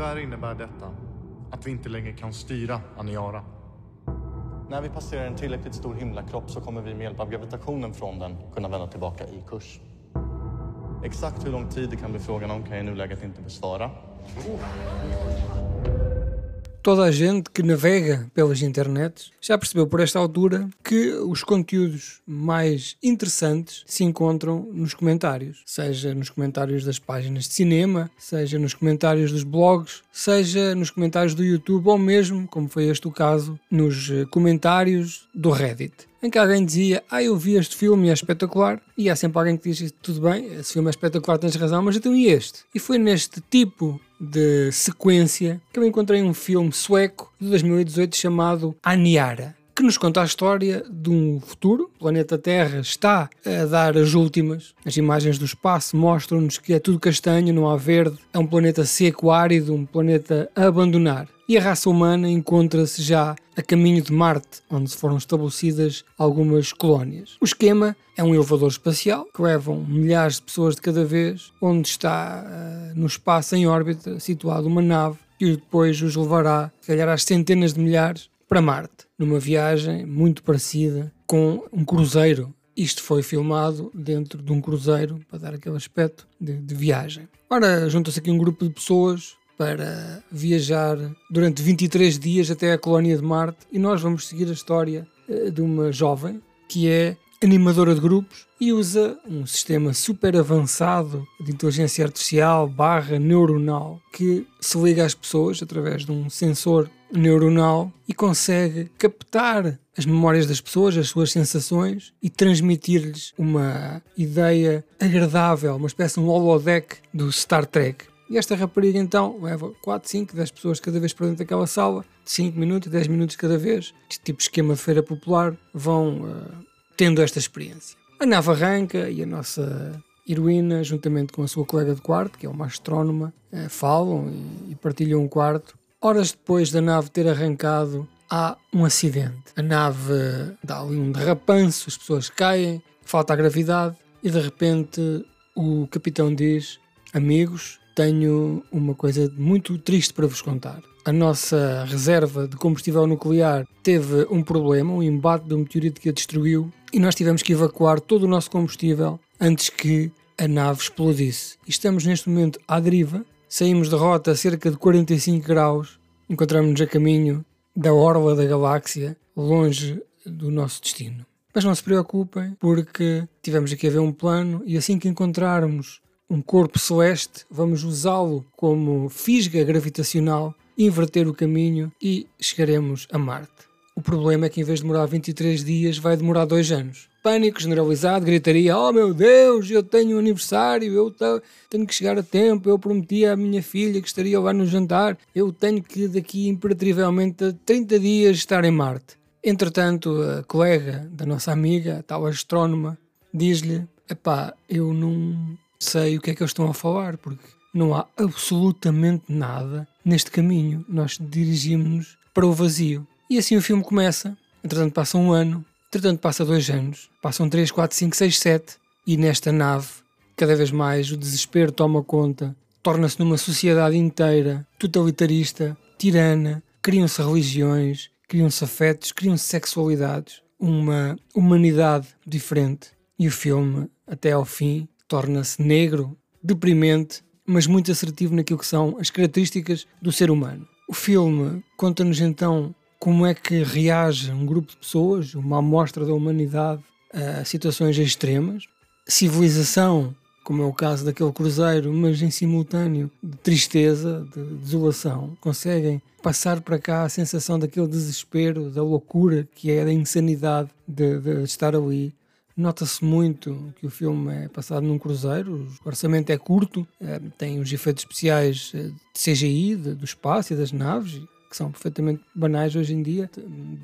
Tyvärr innebär detta att vi inte längre kan styra Aniara. När vi passerar en tillräckligt stor himlakropp så kommer vi med hjälp av gravitationen från den kunna vända tillbaka i kurs. Exakt hur lång tid det kan bli frågan om kan jag i nuläget inte besvara. Toda a gente que navega pelas internets já percebeu por esta altura que os conteúdos mais interessantes se encontram nos comentários, seja nos comentários das páginas de cinema, seja nos comentários dos blogs, seja nos comentários do YouTube ou mesmo, como foi este o caso, nos eh, comentários do Reddit em que alguém dizia: Ah, eu vi este filme e é espetacular. E há sempre alguém que diz: Tudo bem, esse filme é espetacular, tens razão, mas então e este? E foi neste tipo de sequência que eu encontrei um filme sueco de 2018 chamado Aniara que nos conta a história de um futuro. O planeta Terra está a dar as últimas. As imagens do espaço mostram-nos que é tudo castanho, não há verde. É um planeta seco, árido, um planeta a abandonar. E a raça humana encontra-se já a caminho de Marte, onde foram estabelecidas algumas colónias. O esquema é um elevador espacial que levam milhares de pessoas de cada vez, onde está uh, no espaço em órbita situado uma nave que depois os levará, se calhar, às centenas de milhares para Marte, numa viagem muito parecida com um cruzeiro. Isto foi filmado dentro de um cruzeiro para dar aquele aspecto de, de viagem. Ora, junta-se aqui um grupo de pessoas para viajar durante 23 dias até a colónia de Marte e nós vamos seguir a história eh, de uma jovem que é animadora de grupos e usa um sistema super avançado de inteligência artificial barra neuronal que se liga às pessoas através de um sensor neuronal e consegue captar as memórias das pessoas, as suas sensações e transmitir-lhes uma ideia agradável, uma espécie de um holodeck do Star Trek. E esta rapariga então leva 4, 5, 10 pessoas cada vez para dentro daquela sala, 5 minutos, 10 minutos cada vez, tipo esquema de feira popular, vão uh, tendo esta experiência. A nave arranca e a nossa heroína, juntamente com a sua colega de quarto, que é uma astrónoma, eh, falam e partilham um quarto. Horas depois da nave ter arrancado, há um acidente. A nave dá ali um derrapanço, as pessoas caem, falta a gravidade e de repente o capitão diz: Amigos, tenho uma coisa muito triste para vos contar a nossa reserva de combustível nuclear teve um problema, um embate de um meteorito que a destruiu, e nós tivemos que evacuar todo o nosso combustível antes que a nave explodisse. Estamos neste momento à deriva, saímos de rota a cerca de 45 graus, encontramos-nos a caminho da orla da galáxia, longe do nosso destino. Mas não se preocupem, porque tivemos aqui a ver um plano e assim que encontrarmos um corpo celeste, vamos usá-lo como fisga gravitacional inverter o caminho e chegaremos a Marte. O problema é que em vez de demorar 23 dias, vai demorar 2 anos. Pânico generalizado, gritaria: Oh meu Deus, eu tenho um aniversário, eu tenho que chegar a tempo, eu prometi à minha filha que estaria lá no jantar, eu tenho que daqui imperativamente a 30 dias estar em Marte. Entretanto, a colega da nossa amiga, a tal astrónoma, diz-lhe: Epá, eu não sei o que é que eles estão a falar, porque não há absolutamente nada neste caminho. Nós dirigimos-nos para o vazio. E assim o filme começa. Entretanto, passa um ano, entretanto, passa dois anos, passam três, quatro, cinco, seis, sete, e nesta nave, cada vez mais o desespero toma conta, torna-se numa sociedade inteira totalitarista, tirana, criam-se religiões, criam-se afetos, criam-se sexualidades, uma humanidade diferente. E o filme, até ao fim, torna-se negro, deprimente mas muito assertivo naquilo que são as características do ser humano. O filme conta-nos então como é que reage um grupo de pessoas, uma amostra da humanidade, a situações extremas. Civilização, como é o caso daquele cruzeiro, mas em simultâneo de tristeza, de desolação. Conseguem passar para cá a sensação daquele desespero, da loucura que é da insanidade de, de estar ali Nota-se muito que o filme é passado num cruzeiro, o orçamento é curto, é, tem os efeitos especiais eh, de CGI, do espaço e das naves, que são perfeitamente banais hoje em dia.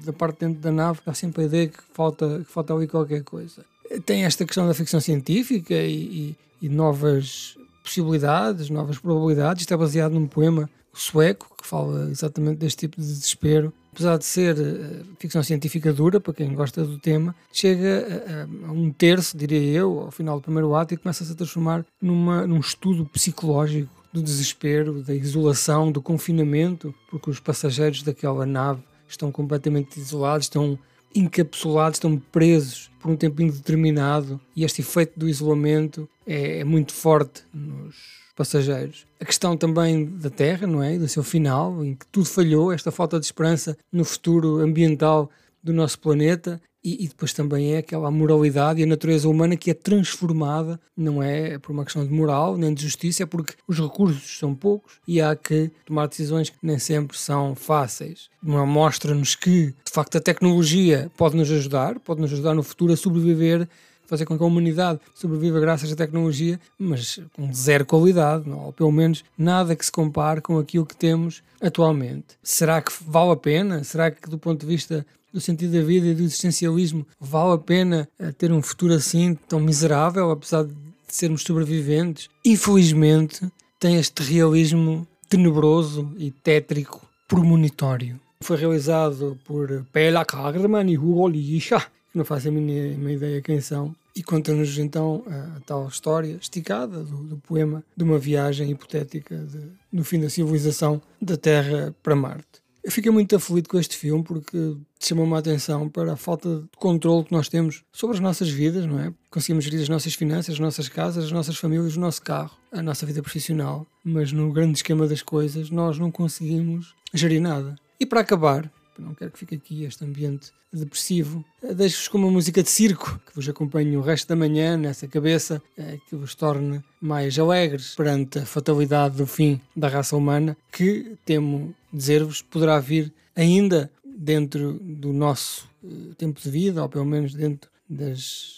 Da parte dentro da nave dá sempre a ideia que falta, que falta ali qualquer coisa. Tem esta questão da ficção científica e, e, e novas possibilidades, novas probabilidades. Isto é baseado num poema sueco que fala exatamente deste tipo de desespero apesar de ser uh, ficção científica dura, para quem gosta do tema, chega a, a, um terço, diria eu, ao final do primeiro ato e começa-se a transformar numa, num estudo psicológico do desespero, da isolação, do confinamento, porque os passageiros daquela nave estão completamente isolados, estão encapsulados, estão presos por um tempo indeterminado e este efeito do isolamento é, é muito forte nos passageiros. A questão também da Terra, não é? Do seu final, em que tudo falhou, esta falta de esperança no futuro ambiental do nosso planeta e, e, depois também é aquela moralidade e a natureza humana que é transformada, não é por uma questão de moral nem de justiça, é porque os recursos são poucos e há que tomar decisões que nem sempre são fáceis. Mostra-nos que, de facto, a tecnologia pode nos ajudar, pode nos ajudar no futuro a sobreviver fazer com que a humanidade sobreviva graças à tecnologia, mas com zero qualidade, não? ou pelo menos nada que se compare com aquilo que temos atualmente. Será que vale a pena? Será que, do ponto de vista do sentido da vida e do existencialismo, vale a pena eh, ter um futuro assim tão miserável, apesar de sermos sobreviventes? Infelizmente, tem este realismo tenebroso e tétrico premonitório. Foi realizado por Pela Kagerman e Hugo Licha, que não faço a mínima ideia quem são, e conta-nos então a, a, tal história esticada do, do, poema de uma viagem hipotética de, no fim da civilização da Terra para Marte. Eu fiquei muito aflito com este filme porque chamou-me a atenção para a falta de controle que nós temos sobre as nossas vidas, não é? Conseguimos gerir as nossas finanças, as nossas casas, as nossas famílias, o nosso carro, a nossa vida profissional, mas no grande esquema das coisas nós não conseguimos gerir nada. E para acabar, não quero que fique aqui este ambiente depressivo. Eh, deixo-vos com uma música de circo que vos acompanhe o resto da manhã nessa cabeça, eh, que vos torne mais alegres perante a fatalidade do fim da raça humana, que, temo dizer-vos, poderá vir ainda dentro do nosso eh, tempo de vida, ou pelo menos dentro da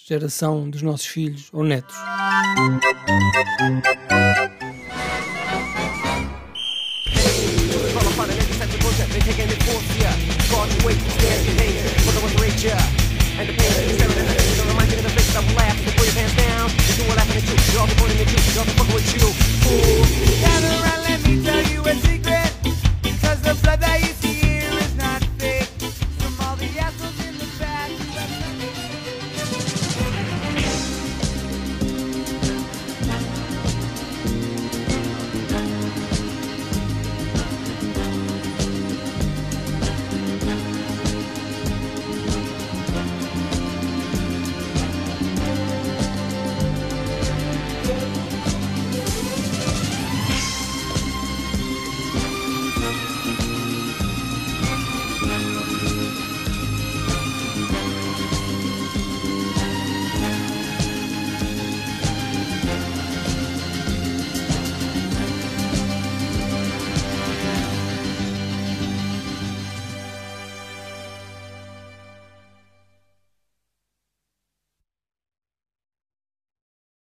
geração dos nossos filhos ou netos. and taking it forth ya. Far away from stand in pain For the ones rage ya. And the pain is staring at the face Don't remind me of the face that will laugh And pull your pants down. And you will laugh at you You're all be pointing the you You're all be fucking with you.